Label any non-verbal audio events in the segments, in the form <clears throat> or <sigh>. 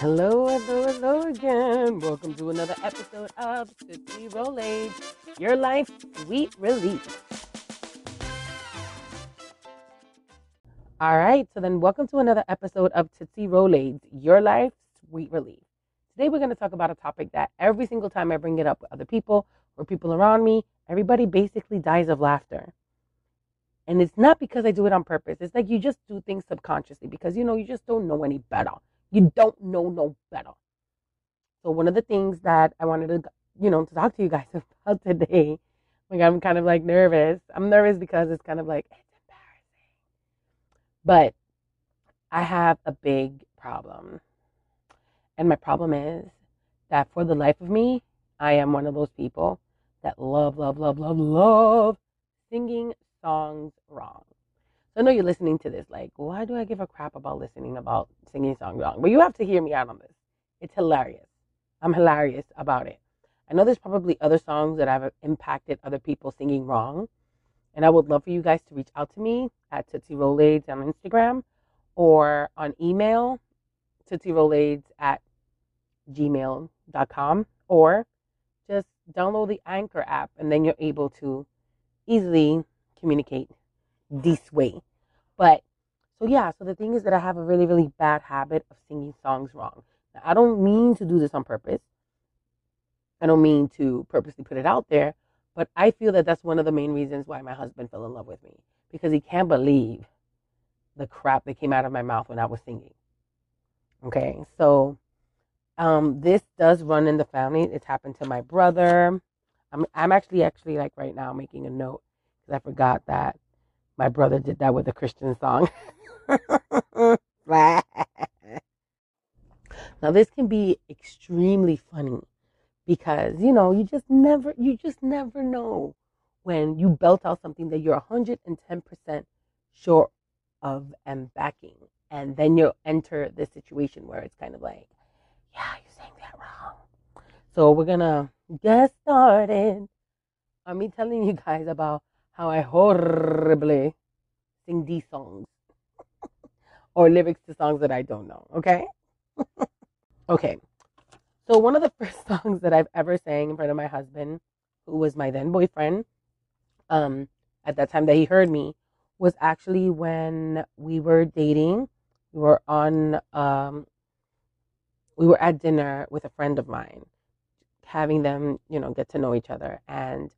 Hello, hello, hello again. Welcome to another episode of Tootsie Roll Age, Your Life Sweet Relief. All right, so then welcome to another episode of Tootsie Roll Age, Your Life Sweet Relief. Today we're going to talk about a topic that every single time I bring it up with other people or people around me, everybody basically dies of laughter. And it's not because I do it on purpose. It's like you just do things subconsciously because you know you just don't know any better. You don't know no better. So one of the things that I wanted to, you know, to talk to you guys <laughs> about today, like I'm kind of like nervous. I'm nervous because it's kind of like it's embarrassing. But I have a big problem. And my problem is that for the life of me, I am one of those people that love, love, love, love, love singing songs wrong. I know you're listening to this, like, why do I give a crap about listening about singing songs wrong? But you have to hear me out on this. It's hilarious. I'm hilarious about it. I know there's probably other songs that have impacted other people singing wrong. And I would love for you guys to reach out to me at Tootsie Rollades on Instagram or on email, Tootsie Rollades at gmail.com or just download the Anchor app and then you're able to easily communicate this way. But so yeah, so the thing is that I have a really, really bad habit of singing songs wrong. Now, I don't mean to do this on purpose. I don't mean to purposely put it out there, but I feel that that's one of the main reasons why my husband fell in love with me because he can't believe the crap that came out of my mouth when I was singing. Okay, so um, this does run in the family. It's happened to my brother. I'm I'm actually actually like right now making a note because I forgot that my brother did that with a Christian song. <laughs> now, this can be extremely funny because, you know, you just never, you just never know when you belt out something that you're 110% sure of and backing. And then you enter this situation where it's kind of like, yeah, you're saying that wrong. So we're going to get started me telling you guys about how I horribly sing these songs <laughs> or lyrics to songs that I don't know. Okay? <laughs> okay. So, one of the <laughs> first songs that I've ever sang in front of my husband, who was my then boyfriend, um, at that time that he heard me, was actually when we were dating. We were on, um, we were at dinner with a friend of mine, having them, you know, get to know each other. And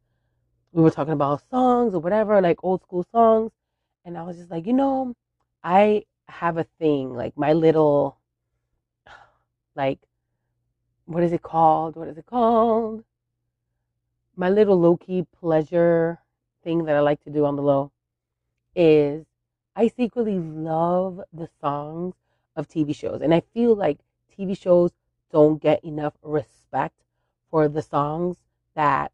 we were talking about songs or whatever, like old school songs. And I was just like, you know, I have a thing, like my little, <sighs> like, what is it called? What is it called? My little low key pleasure thing that I like to do on the low is I secretly love the songs of TV shows. And I feel like TV shows don't get enough respect for the songs that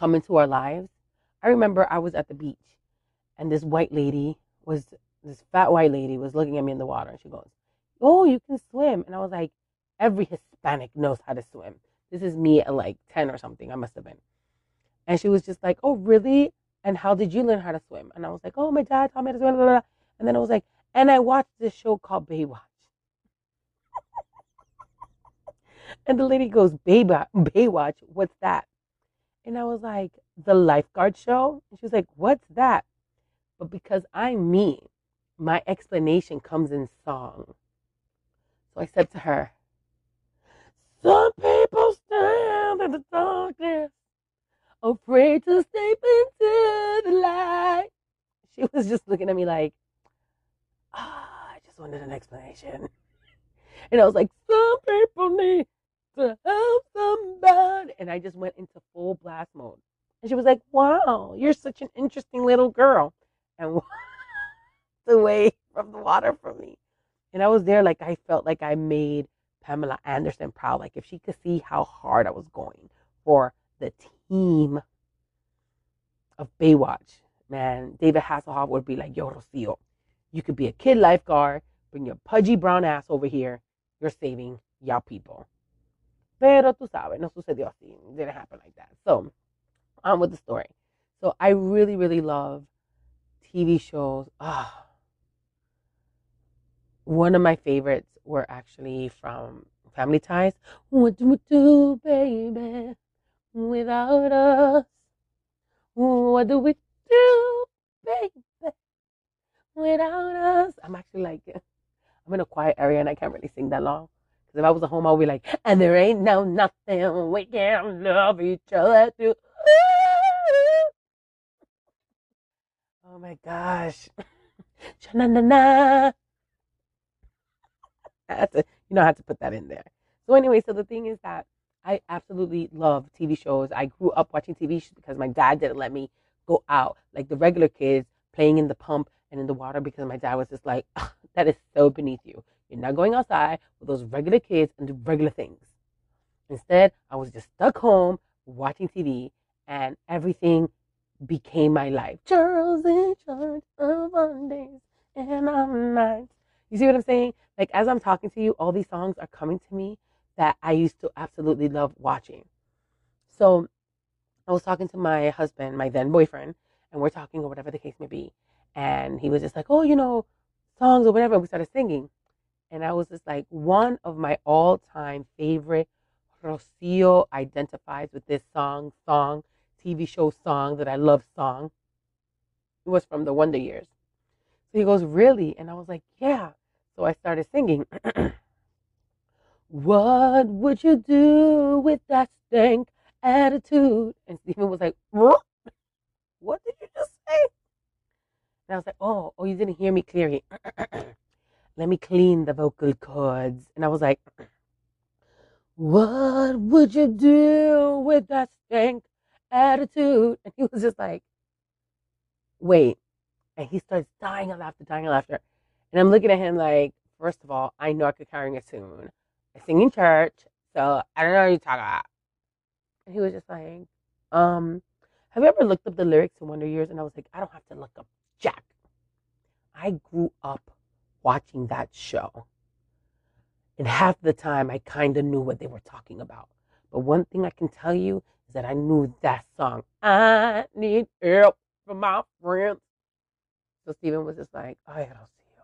come into our lives. I remember I was at the beach and this white lady was this fat white lady was looking at me in the water and she goes, "Oh, you can swim." And I was like, "Every Hispanic knows how to swim." This is me at like 10 or something. I must have been. And she was just like, "Oh, really? And how did you learn how to swim?" And I was like, "Oh, my dad taught me to swim." Blah, blah, blah. And then I was like, "And I watched this show called Baywatch." <laughs> and the lady goes, Baywatch, Baywatch, what's that? And I was like, the lifeguard show? And she was like, what's that? But because I'm me, my explanation comes in song. So I said to her, Some people stand in the darkness, afraid to step into the light. She was just looking at me like, ah, I just wanted an explanation. <laughs> And I was like, Some people need to help somebody. And I just went into full blast mode. And she was like, Wow, you're such an interesting little girl. And <laughs> away from the water from me. And I was there like I felt like I made Pamela Anderson proud. Like if she could see how hard I was going for the team of Baywatch, man, David Hasselhoff would be like, Yo, Rocio, you could be a kid lifeguard, bring your pudgy brown ass over here. You're saving y'all people. Pero tú sabes, no sucedió así. It didn't happen like that. So, on with the story. So, I really, really love TV shows. Ah, one of my favorites were actually from Family Ties. What do we do, baby, without us? What do we do, baby, without us? I'm actually like, I'm in a quiet area and I can't really sing that long. Because if I was at home, I would be like, and there ain't no nothing we can't love each other to. <laughs> Oh my gosh. <laughs> I had to, you know, I had to put that in there. So anyway, so the thing is that I absolutely love TV shows. I grew up watching TV shows because my dad didn't let me go out like the regular kids playing in the pump and in the water because my dad was just like, that is so beneath you. You're not going outside with those regular kids and do regular things. Instead, I was just stuck home watching TV and everything became my life. Charles in charge of Mondays and on nights. You see what I'm saying? Like as I'm talking to you, all these songs are coming to me that I used to absolutely love watching. So I was talking to my husband, my then boyfriend, and we're talking or whatever the case may be. And he was just like, Oh, you know, songs or whatever. We started singing. And I was just like, one of my all time favorite Rocio identifies with this song, song TV show song that I love song. It was from the Wonder Years. So he goes, Really? And I was like, Yeah. So I started singing. <clears throat> what would you do with that stank attitude? And Stephen was like, What? What did you just say? And I was like, Oh, oh, you didn't hear me clearly. <clears throat> Let me clean the vocal cords. And I was like, What would you do with that stank attitude. And he was just like, wait. And he starts dying of laughter, dying of laughter. And I'm looking at him like, first of all, I know I could carry a tune. I sing in church, so I don't know what you talk about. And he was just like, um, have you ever looked up the lyrics to Wonder Years? And I was like, I don't have to look up Jack. I grew up watching that show. And half the time I kind of knew what they were talking about. But one thing I can tell you is that I knew that song. I need help from my friends. So Stephen was just like, oh, I don't see you.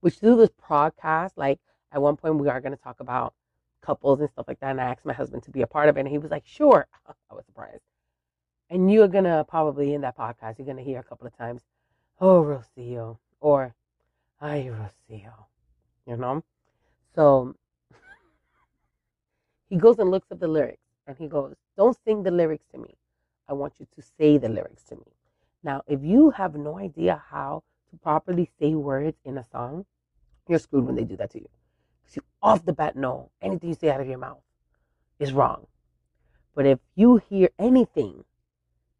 Which through this podcast, like at one point we are going to talk about couples and stuff like that. And I asked my husband to be a part of it. And he was like, sure. <laughs> I was surprised. And you're going to probably in that podcast, you're going to hear a couple of times, oh, Rocio, or ay, Rocio, you know? So <laughs> he goes and looks up the lyrics and he goes, Don't sing the lyrics to me. I want you to say the lyrics to me. Now, if you have no idea how to properly say words in a song, you're screwed when they do that to you. Because you off the bat know anything you say out of your mouth is wrong. But if you hear anything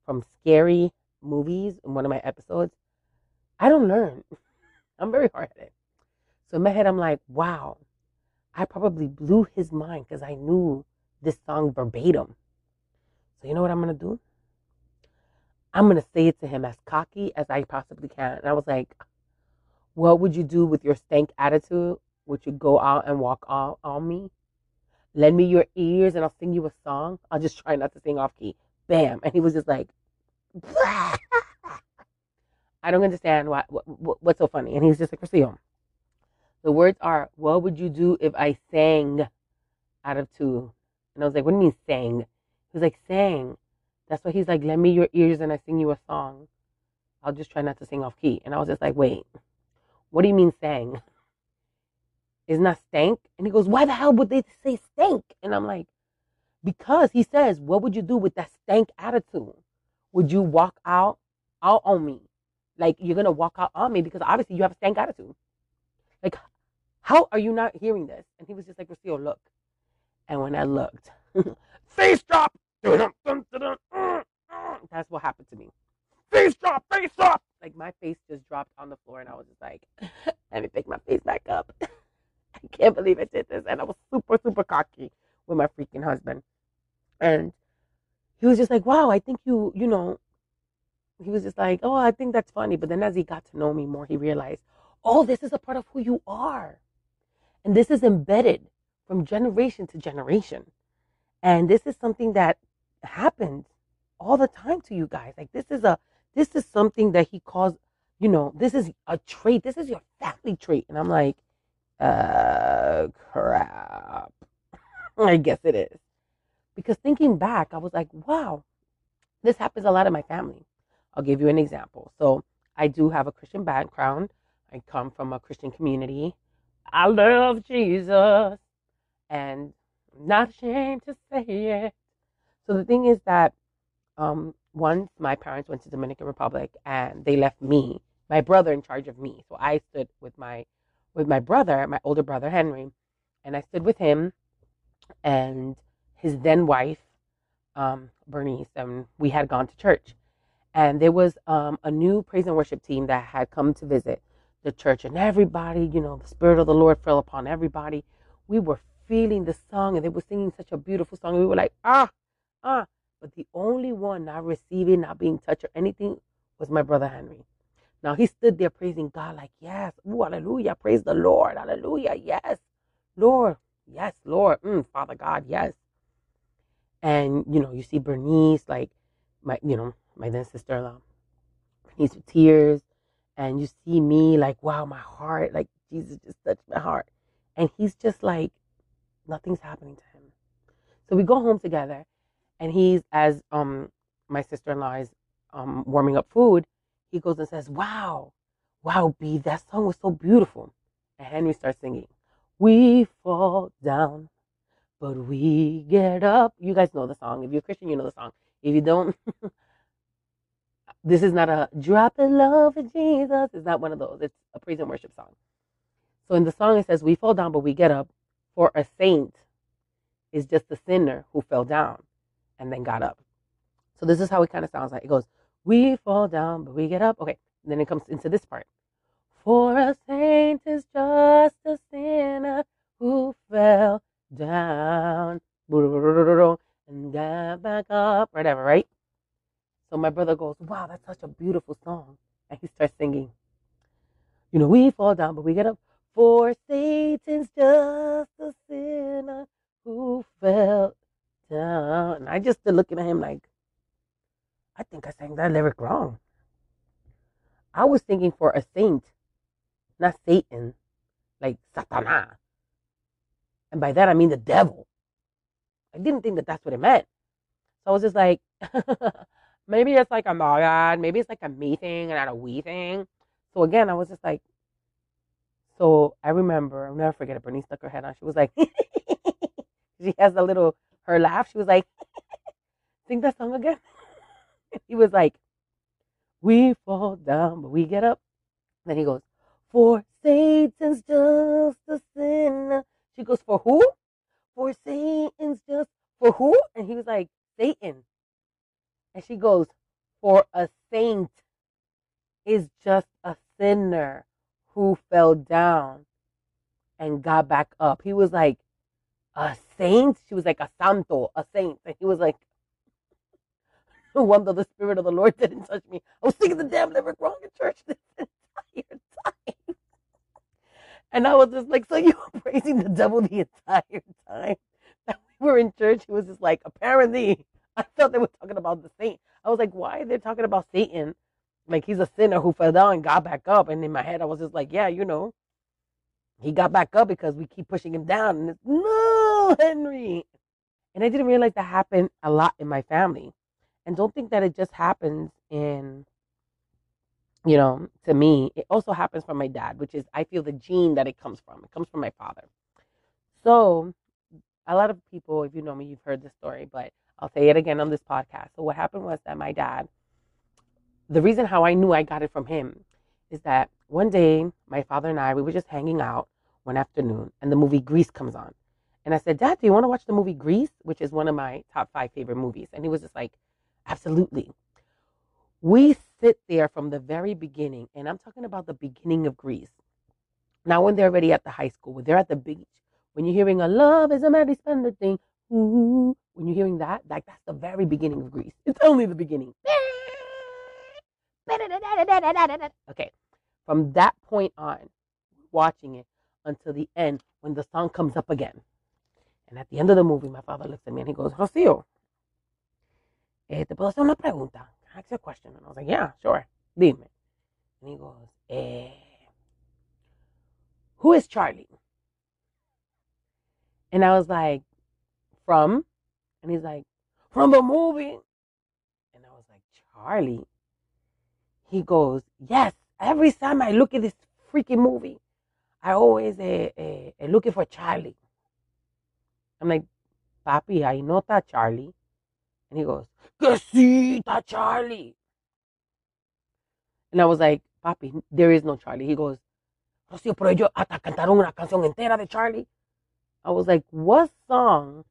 from scary movies in one of my episodes, I don't learn. <laughs> I'm very hard it. So in my head, I'm like, wow, I probably blew his mind because I knew this song verbatim. So you know what I'm gonna do? I'm gonna say it to him as cocky as I possibly can. And I was like, What would you do with your stank attitude? Would you go out and walk on, on me? Lend me your ears and I'll sing you a song. I'll just try not to sing off key. Bam. And he was just like, <laughs> I don't understand what, what, what's so funny. And he's just like, Rocio. The words are, What would you do if I sang out of two? And I was like, what do you mean sang? He was like, sang. That's why he's like, lend me your ears and I sing you a song. I'll just try not to sing off key. And I was just like, wait, what do you mean sang? Isn't that stank? And he goes, why the hell would they say stank? And I'm like, because he says, what would you do with that stank attitude? Would you walk out out on me? Like you're gonna walk out on me because obviously you have a stank attitude. Like, how are you not hearing this? And he was just like, Rocio, look, and when I looked, <laughs> face drop. That's what happened to me. Face drop, face up. Like my face just dropped on the floor, and I was just like, <laughs> let me pick my face back up. <laughs> I can't believe I did this. And I was super, super cocky with my freaking husband. And he was just like, wow, I think you, you know, he was just like, oh, I think that's funny. But then as he got to know me more, he realized, oh, this is a part of who you are. And this is embedded from generation to generation. And this is something that happens all the time to you guys. Like this is a this is something that he calls, you know, this is a trait. This is your family trait. And I'm like, uh, crap. <laughs> I guess it is. Because thinking back, I was like, wow, this happens a lot in my family. I'll give you an example. So I do have a Christian background. I come from a Christian community. I love Jesus and I'm not ashamed to say it. So the thing is that um, once my parents went to Dominican Republic and they left me, my brother in charge of me. So I stood with my with my brother, my older brother Henry, and I stood with him and his then wife, um, Bernice, and we had gone to church. And there was um, a new praise and worship team that had come to visit the church, and everybody, you know, the Spirit of the Lord fell upon everybody. We were feeling the song, and they were singing such a beautiful song. We were like, ah, ah. But the only one not receiving, not being touched or anything was my brother Henry. Now he stood there praising God, like, yes, ooh, hallelujah, praise the Lord, hallelujah, yes, Lord, yes, Lord, mm, Father God, yes. And you know, you see Bernice, like my, you know, my then sister-in-law, Bernice with tears, and you see me, like, wow, my heart, like Jesus just touched my heart, and he's just like, nothing's happening to him. So we go home together, and he's as um my sister-in-law is um warming up food he goes and says, Wow, wow, B, that song was so beautiful. And Henry starts singing, We fall down, but we get up. You guys know the song. If you're a Christian, you know the song. If you don't, <laughs> this is not a drop in love in Jesus. It's not one of those. It's a praise and worship song. So in the song, it says, We fall down, but we get up. For a saint is just a sinner who fell down and then got up. So this is how it kind of sounds like. It goes, we fall down, but we get up. Okay, and then it comes into this part. For a saint is just a sinner who fell down and got back up, whatever, right? So my brother goes, Wow, that's such a beautiful song. And he starts singing. You know, we fall down, but we get up. For Satan's just a sinner who fell down. And I just stood looking at him like, I think I sang that lyric wrong. I was thinking for a saint, not Satan, like Satana. And by that I mean the devil. I didn't think that that's what it meant. So I was just like, <laughs> maybe it's like a God, maybe it's like a me thing and not a we thing. So again, I was just like, so I remember, I'll never forget it. Bernice stuck her head on. She was like, <laughs> she has a little, her laugh. She was like, sing that song again. <laughs> he was like, We fall down, but we get up. Then he goes, For Satan's just a sinner. She goes, For who? For Satan's just for who? And he was like, Satan. And she goes, For a saint is just a sinner who fell down and got back up. He was like, A saint? She was like, A santo, a saint. And he was like, no wonder the Spirit of the Lord didn't touch me. I was thinking the damn lyric wrong in church this entire time. And I was just like, so you were praising the devil the entire time that we were in church. It was just like, apparently, I thought they were talking about the saint. I was like, why are they talking about Satan? Like he's a sinner who fell down and got back up. And in my head, I was just like, yeah, you know, he got back up because we keep pushing him down. And it's, no, Henry. And I didn't realize that happened a lot in my family. And don't think that it just happens in, you know, to me. It also happens from my dad, which is, I feel the gene that it comes from. It comes from my father. So, a lot of people, if you know me, you've heard this story, but I'll say it again on this podcast. So, what happened was that my dad, the reason how I knew I got it from him is that one day my father and I, we were just hanging out one afternoon and the movie Grease comes on. And I said, Dad, do you want to watch the movie Grease, which is one of my top five favorite movies? And he was just like, Absolutely. We sit there from the very beginning, and I'm talking about the beginning of Grease. Now, when they're already at the high school, when they're at the beach, when you're hearing a love is a madly splendid thing, ooh, when you're hearing that, like that's the very beginning of Grease. It's only the beginning. Okay, from that point on, watching it until the end when the song comes up again. And at the end of the movie, my father looks at me and he goes, Rocio, eh, ¿te puedo hacer una pregunta? Can I ask you a question? And I was like, yeah, sure. Dime. And he goes, eh, who is Charlie? And I was like, From? And he's like, From the movie. And I was like, Charlie. He goes, Yes, every time I look at this freaking movie, I always uh, uh, looking for Charlie. I'm like, Papi, I know that Charlie. And he goes, Que sí, that Charlie. And I was like, Papi, there is no Charlie. He goes, Rocío, pero ellos hasta cantaron una canción entera de Charlie. I was like, what song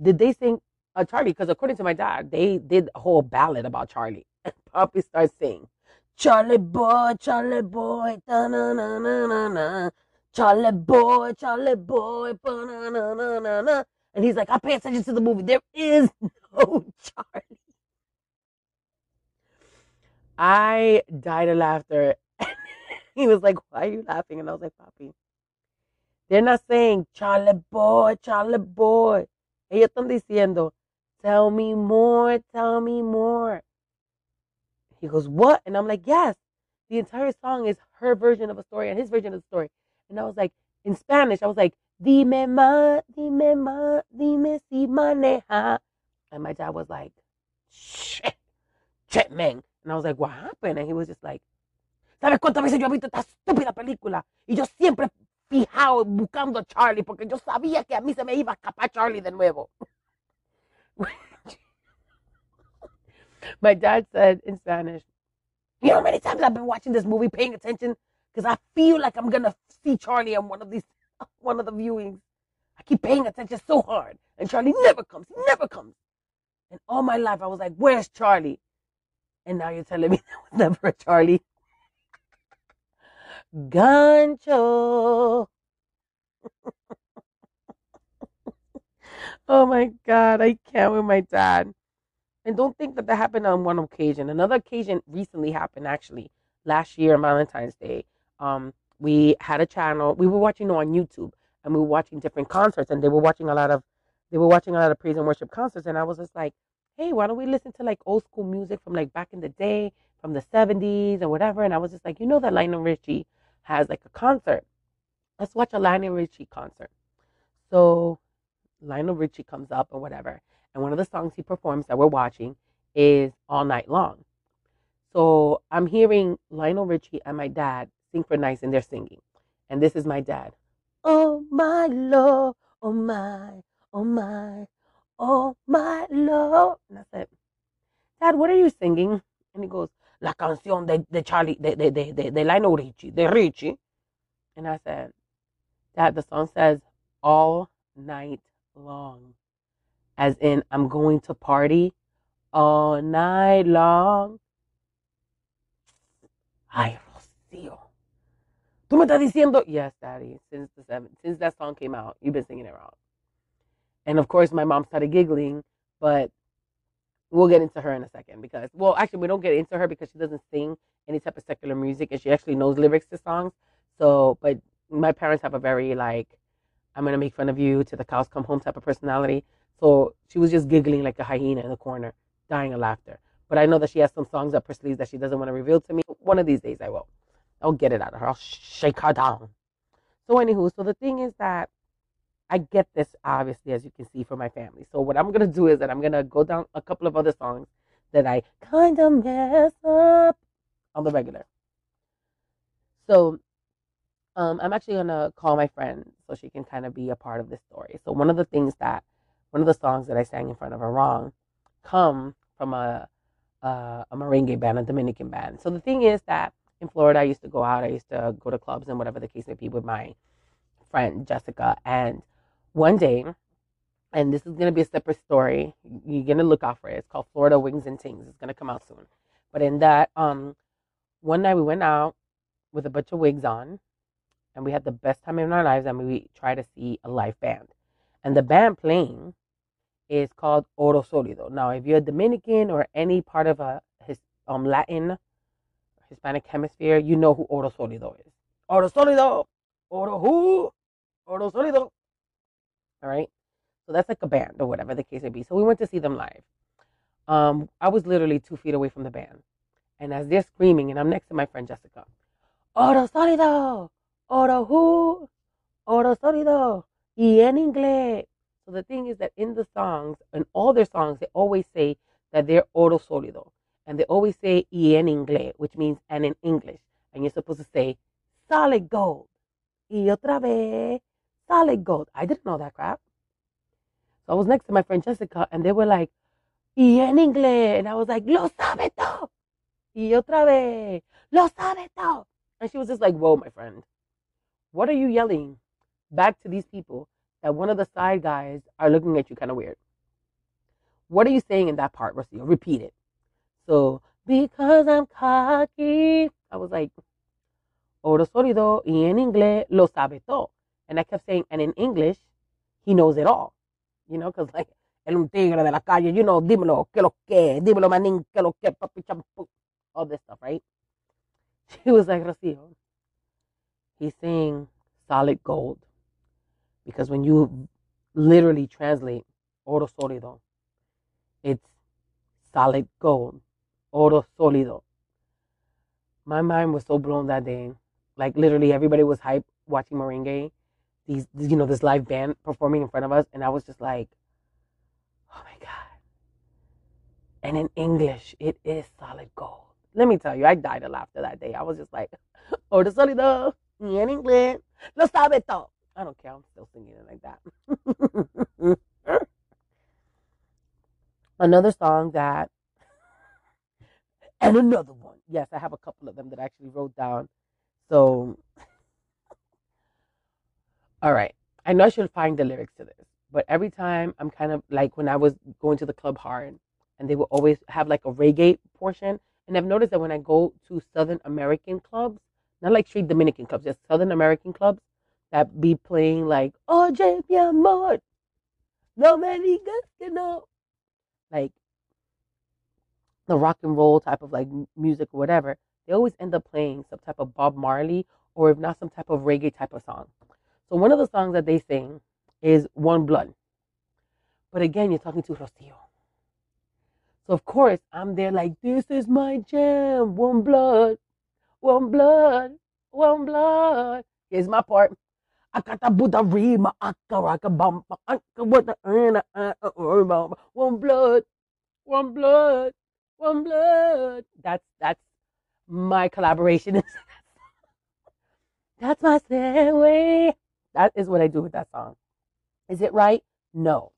did they sing uh, Charlie? Because according to my dad, they did a whole ballad about Charlie. <laughs> And Poppy starts singing, Charlie boy, Charlie boy, da na na na na na. Charlie boy, Charlie boy, na na na na na. And he's like, I pay attention to the movie. There is <laughs> no Charlie. I died of laughter. <laughs> he was like, Why are you laughing? And I was like, Poppy, they're not saying Charlie boy, Charlie boy. Ellos están diciendo, Tell me more, tell me more. He goes, What? And I'm like, Yes. The entire song is her version of a story and his version of the story. And I was like, in Spanish, I was like, Dime ma, dime ma, dime si maneja. And my dad was like, Shit, shit, man. And I was like, what happened? And he was just like, ¿sabes cuántas veces yo he visto esta estúpida película? Y yo siempre fijado buscando a Charlie porque yo sabía que a mí se me iba a escapar Charlie de nuevo. My dad said in Spanish, you know how many times I've been watching this movie paying attention because I feel like I'm gonna see Charlie on one of these <laughs> one of the viewings. I keep paying attention so hard and Charlie never comes, never comes. And all my life I was like, where's Charlie? And now you're telling me <laughs> there was never a Charlie. Gancho. oh my God, I can't with my dad. And don't think that that happened on one occasion. Another occasion recently happened actually last year on Valentine's Day. Um, we had a channel. We were watching on YouTube, and we were watching different concerts, and they were watching a lot of they were watching a lot of praise and worship concerts, and I was just like, hey, why don't we listen to like old school music from like back in the day, from the 70s or whatever? And I was just like, you know that Lionel Richie has like a concert. Let's watch a Lionel Richie concert. So Lionel Richie comes up or whatever. And one of the songs he performs that we're watching is All Night Long. So I'm hearing Lionel Richie and my dad synchronize and they're singing. And this is my dad. Oh my Lord, oh my, oh my, oh my Lord. And I said, Dad, what are you singing? And he goes, La canción de, de Charlie, de, de, de, de, Lionel Richie, de Richie. And I said, Dad, the song says all night long. As in, I'm going to party all night long. Ay, Rocío. Tú me estás diciendo, yes, daddy, since the seven, since that song came out, you've been singing it wrong. And of course, my mom started giggling, but we'll get into her in a second because, well, actually, we don't get into her because she doesn't sing any type of secular music and she actually knows lyrics to songs. So, but my parents have a very like, I'm gonna make fun of you to the cows come home type of personality. So she was just giggling like a hyena in the corner, dying of laughter. But I know that she has some songs up her sleeves that she doesn't want to reveal to me. One of these days I will. I'll get it out of her. I'll shake her down. So anywho, so the thing is that I get this obviously as you can see from my family. So what I'm gonna do is that I'm gonna go down a couple of other songs that I kind of mess up on the regular. So um, I'm actually gonna call my friend so she can kind of be a part of this story. So one of the things that one of the songs that I sang in front of her wrong come from a a, a merengue band, a Dominican band. So the thing is that in Florida, I used to go out. I used to go to clubs and whatever the case may be with my friend Jessica. And one day, and this is going to be a separate story. You're going to look out for it. It's called Florida Wings and Tings. It's going to come out soon. But in that, um, one night we went out with a bunch of wigs on, and we had the best time in our lives. And we tried to see a live band, and the band playing is called Oro Solido. Now, if you're Dominican or any part of a his um Latin Hispanic hemisphere, you know who Oro Solido is. Oro Solido, Oro who, Oro Solido. All right. So that's like a band or whatever the case may be. So we went to see them live. Um, I was literally two feet away from the band. And as they're screaming, and I'm next to my friend Jessica, Oro Solido, Oro who, Oro Solido. y en inglés. So the thing is that in the songs, in all their songs, they always say that they're oro sólido. And they always say y en inglés, which means and in English. And you're supposed to say solid gold. Y otra vez, solid gold. I didn't know that crap. So I was next to my friend Jessica, and they were like, y en inglés. And I was like, lo sabe todo. Y otra vez, lo sabe todo. And she was just like, whoa, my friend. What are you yelling back to these people that one of the side guys are looking at you kind of weird? What are you saying in that part, Rocio? Repeat it. So, because I'm cocky, I was like, oro sólido y en inglés lo sabe todo. And I kept saying, and in English, he knows it all. You know, because like, el un tigre de la calle, you know, dímelo, que lo que, dímelo, manín, que lo que, papi champú, all this stuff, right? <laughs> She was like, Rocio, he's saying solid gold. Because when you literally translate oro sólido, it's solid gold. Oro sólido. My mind was so blown that day. Like literally everybody was hype watching Merengue. These you know, this live band performing in front of us, and I was just like, Oh my God. And in English, it is solid gold. Let me tell you, I died of laughter that day. I was just like, Oro sólido, y en inglés, lo sabe todo. I don't care. I'm still singing it like that. <laughs> another song that, <laughs> and another one. Yes, I have a couple of them that I actually wrote down. So, all right. I know I should find the lyrics to this, but every time I'm kind of like when I was going to the club hard, and they would always have like a reggae portion. And I've noticed that when I go to Southern American clubs, not like straight Dominican clubs, just Southern American clubs that be playing like Oye mi amor, no me digas que no, like the rock and roll type of like music or whatever. They always end up playing some type of Bob Marley or if not some type of reggae type of song. So one of the songs that they sing is One Blood. But again, you're talking to Rocio. So of course I'm there like this is my jam. One blood, one blood, one blood. Here's my part. Akatabuta rima akaraka bumpa akawata one blood, one blood, one blood. That's that's my collaboration. <laughs> that's my way. That is what I do with that song. Is it right? No.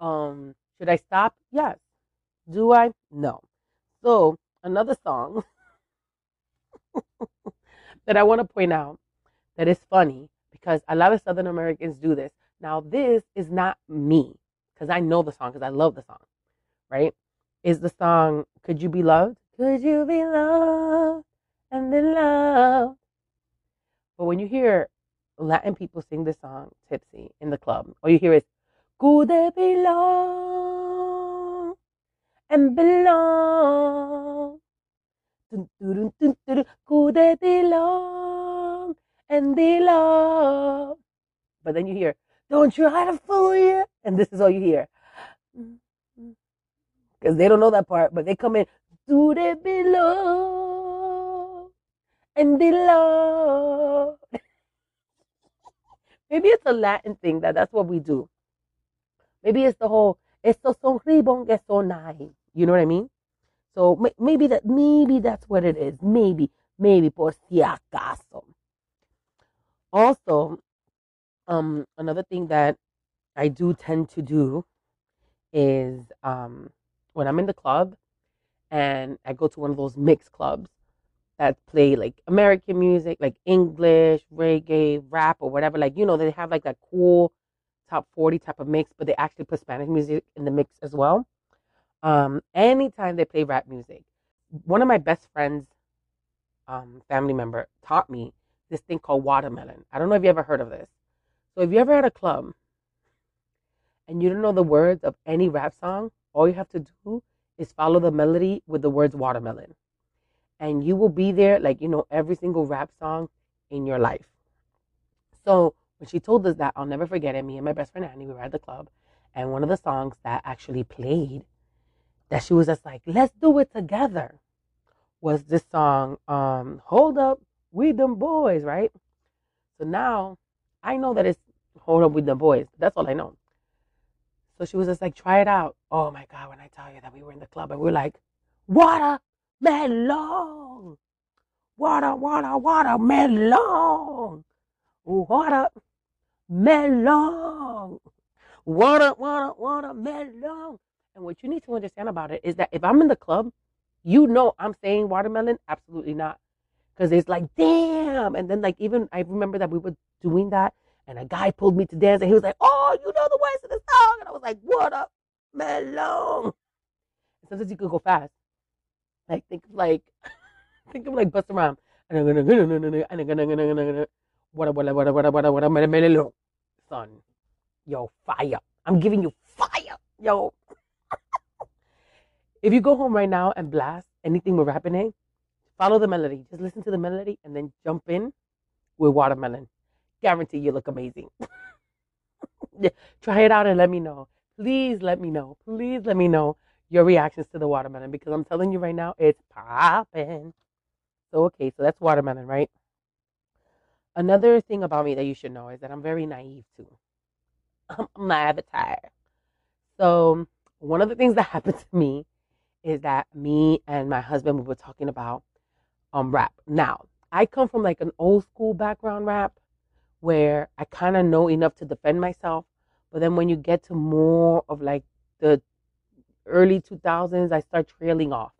Um, should I stop? Yes. Do I? No. So another song <laughs> that I want to point out that is funny because a lot of Southern Americans do this. Now, this is not me because I know the song because I love the song, right? Is the song Could You Be Loved? Could you be loved and be loved? But when you hear Latin people sing this song, Tipsy, in the club, all you hear is they belong and belong? They belong and belong? But then you hear, Don't you try to fool you. And this is all you hear. Because they don't know that part, but they come in, Do they belong and belong? Maybe it's a Latin thing that that's what we do. Maybe it's the whole, esto son ribon que sonai. You know what I mean? So maybe that maybe that's what it is. Maybe maybe por si acaso. Also, um, another thing that I do tend to do is um, when I'm in the club and I go to one of those mixed clubs that play like American music, like English, reggae, rap, or whatever. Like you know, they have like that cool top forty type of mix, but they actually put Spanish music in the mix as well. Um, anytime they play rap music, one of my best friends, um, family member, taught me this thing called watermelon. I don't know if you ever heard of this. So if you ever had a club and you don't know the words of any rap song, all you have to do is follow the melody with the words watermelon. And you will be there like you know every single rap song in your life. So when she told us that, I'll never forget it. Me and my best friend Annie, we were at the club, and one of the songs that actually played that she was just like, let's do it together was this song, um, Hold Up, We Them Boys, right? So now I know that it's hold up with the boys. That's all I know. So she was just like, try it out. Oh my God, when I tell you that we were in the club and we're like, watermelon, water, water, watermelon, watermelon, water, melon. water, melon. And what you need to understand about it is that if I'm in the club, you know I'm saying watermelon? Absolutely not. Because it's like, damn. And then, like, even I remember that we were doing that, and a guy pulled me to dance, and he was like, oh, you know the words of the song. And I was like, what up, melon? Sometimes you could go fast. Like, think of like, <laughs> think of like Busta Rhymes. What what what what what what? Son, yo, fire. I'm giving you fire, yo. <laughs> if you go home right now and blast anything we're rapping follow the melody. Just listen to the melody and then jump in with watermelon. Guarantee you look amazing. <laughs> Try it out and let me know. Please let me know. Please let me know your reactions to the watermelon because I'm telling you right now, it's popping. So, okay, so that's watermelon, right? Another thing about me that you should know is that I'm very naive too. <laughs> I'm my avatar. So, one of the things that <laughs> happened to me is that me and my husband we were talking about um rap. Now, I come from like an old school background rap where I kind of know enough to defend myself, but then when you get to more of like the early 2000s, I start trailing off.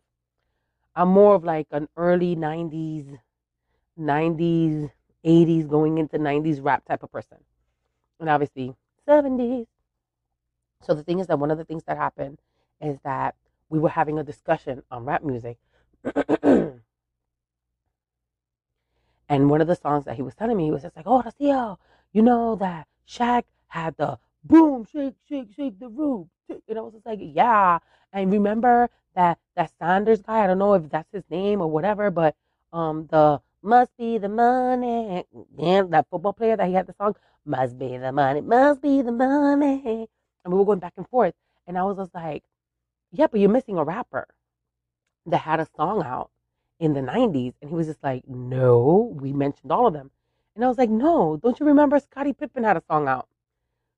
I'm more of like an early 90s, 90s, 80s, going into 90s rap type of person. And obviously 70s. So the thing is that one of the things that happened is that we were having a discussion on rap music. <clears throat> and one of the songs that he was telling me, he was just like, Oh, Rocio, you know that Shaq had the boom, shake, shake, shake the roof. And I was just like, yeah. And remember that that Sanders guy, I don't know if that's his name or whatever, but um the must be the money. Yeah, that football player that he had the song, must be the money, must be the money. And we were going back and forth. And I was just like, yeah, but you're missing a rapper that had a song out in the 90s. And he was just like, no, we mentioned all of them. And I was like, no, don't you remember Scottie Pippen had a song out?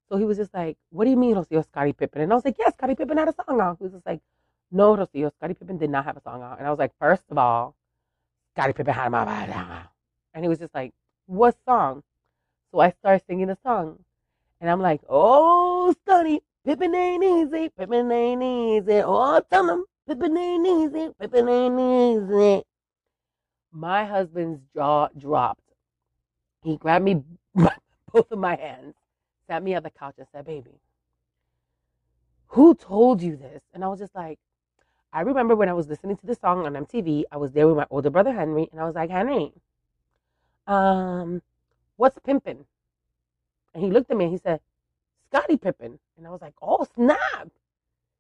So he was just like, What do you mean, Rocio Scottie Pippen? And I was like, Yeah, Scottie Pippen had a song out. He was just like, No, Rocio, Scottie Pippen did not have a song out. And I was like, First of all, Scottie Pippen had my out. And he was just like, What song? So I started singing the song. And I'm like, Oh, Scottie, Pippen ain't easy, Pippen ain't easy. Oh, tell him, Pippen ain't easy, Pippen ain't easy. My husband's jaw dropped. He grabbed me <laughs> both of my hands sat me on the couch and said, Baby, who told you this? And I was just like, I remember when I was listening to the song on MTV, I was there with my older brother Henry, and I was like, Henry, um, what's pimping? And he looked at me and he said, Scottie Pippen. And I was like, oh, snap.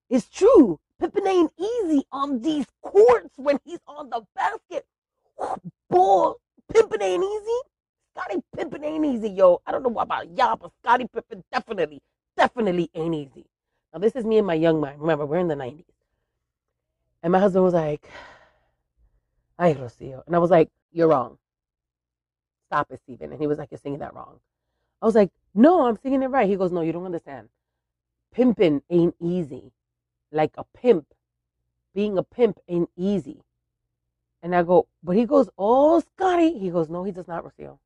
It's true. Pippen ain't easy on these courts when he's on the basket. Ball, Pippen ain't easy. Scottie Pippen ain't easy, yo. I don't know about y'all, but Scottie Pippen definitely, definitely ain't easy. Now, this is me and my young mind. Remember, we're in the 90s. And my husband was like, Ay, Rocio. And I was like, You're wrong. Stop it, Stephen. And he was like, You're singing that wrong. I was like, No, I'm singing it right. He goes, No, you don't understand. Pimping ain't easy. Like a pimp. Being a pimp ain't easy. And I go, But he goes, Oh, Scottie. He goes, No, he does not, Rocio.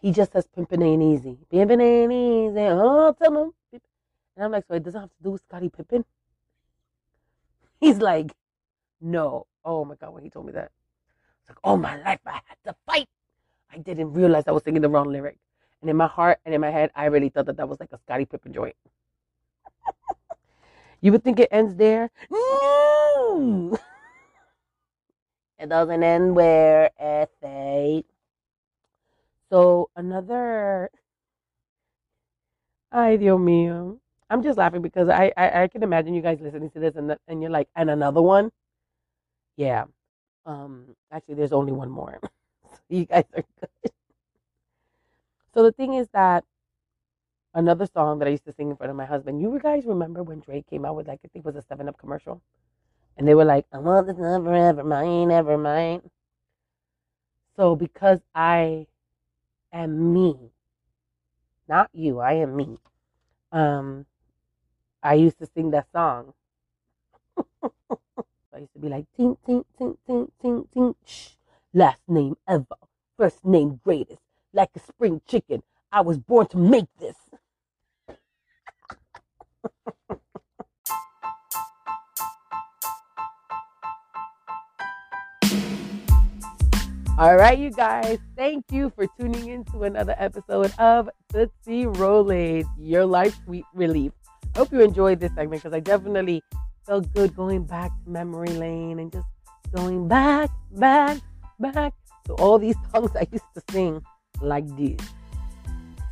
He just says pimping ain't easy. Pimping ain't easy. Oh, tell him. And I'm like, so it doesn't have to do with Scottie Pippen? <laughs> He's like, no. Oh my God, when he told me that. It's like, all my life I had to fight. I didn't realize I was singing the wrong lyric. And in my heart and in my head, I really thought that that was like a Scottie Pippen joint. <laughs> you would think it ends there. No! <laughs> it doesn't end where it so another, ay Dios mío. I'm just laughing because I, I, I can imagine you guys listening to this and the, and you're like, and another one, yeah. Um, actually, there's only one more. <laughs> you guys are good. So the thing is that another song that I used to sing in front of my husband. You guys remember when Drake came out with like I think it was a Seven Up commercial, and they were like, "I want this love forever, mine, ever mine." So because I and me. not you. I am me. Um, I used to sing that song. <laughs> I used to be like, tink, tink, tink, tink, tink, tink, shh. Last name ever, first name greatest, like a spring chicken. I was born to make this. All right, you guys, thank you for tuning in to another episode of Tootsie Rollade, your life sweet relief. Hope you enjoyed this segment because I definitely felt good going back to memory lane and just going back, back, back to all these <laughs> songs I used to sing like this.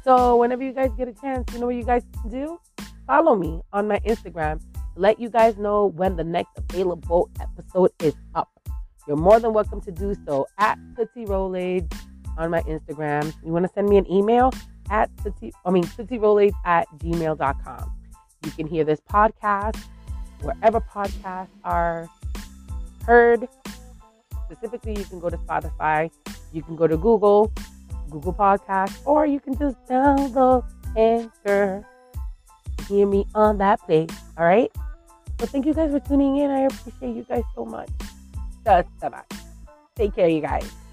So, whenever you guys get a chance, you know what you guys can do? Follow me on my Instagram to let you guys know when the next available episode is up. You're more than welcome to do so at Tootsie Rollade on my Instagram. You want to send me an email at Tootsie, I mean, Tootsie Rollade at gmail.com. You can hear this podcast wherever podcasts are heard. Specifically, you can go to Spotify, you can go to Google, Google Podcast, or you can just download Anchor. Hear me on that place. All right. So thank you guys for tuning in. I appreciate you guys so much. Just so much. Take care, you guys.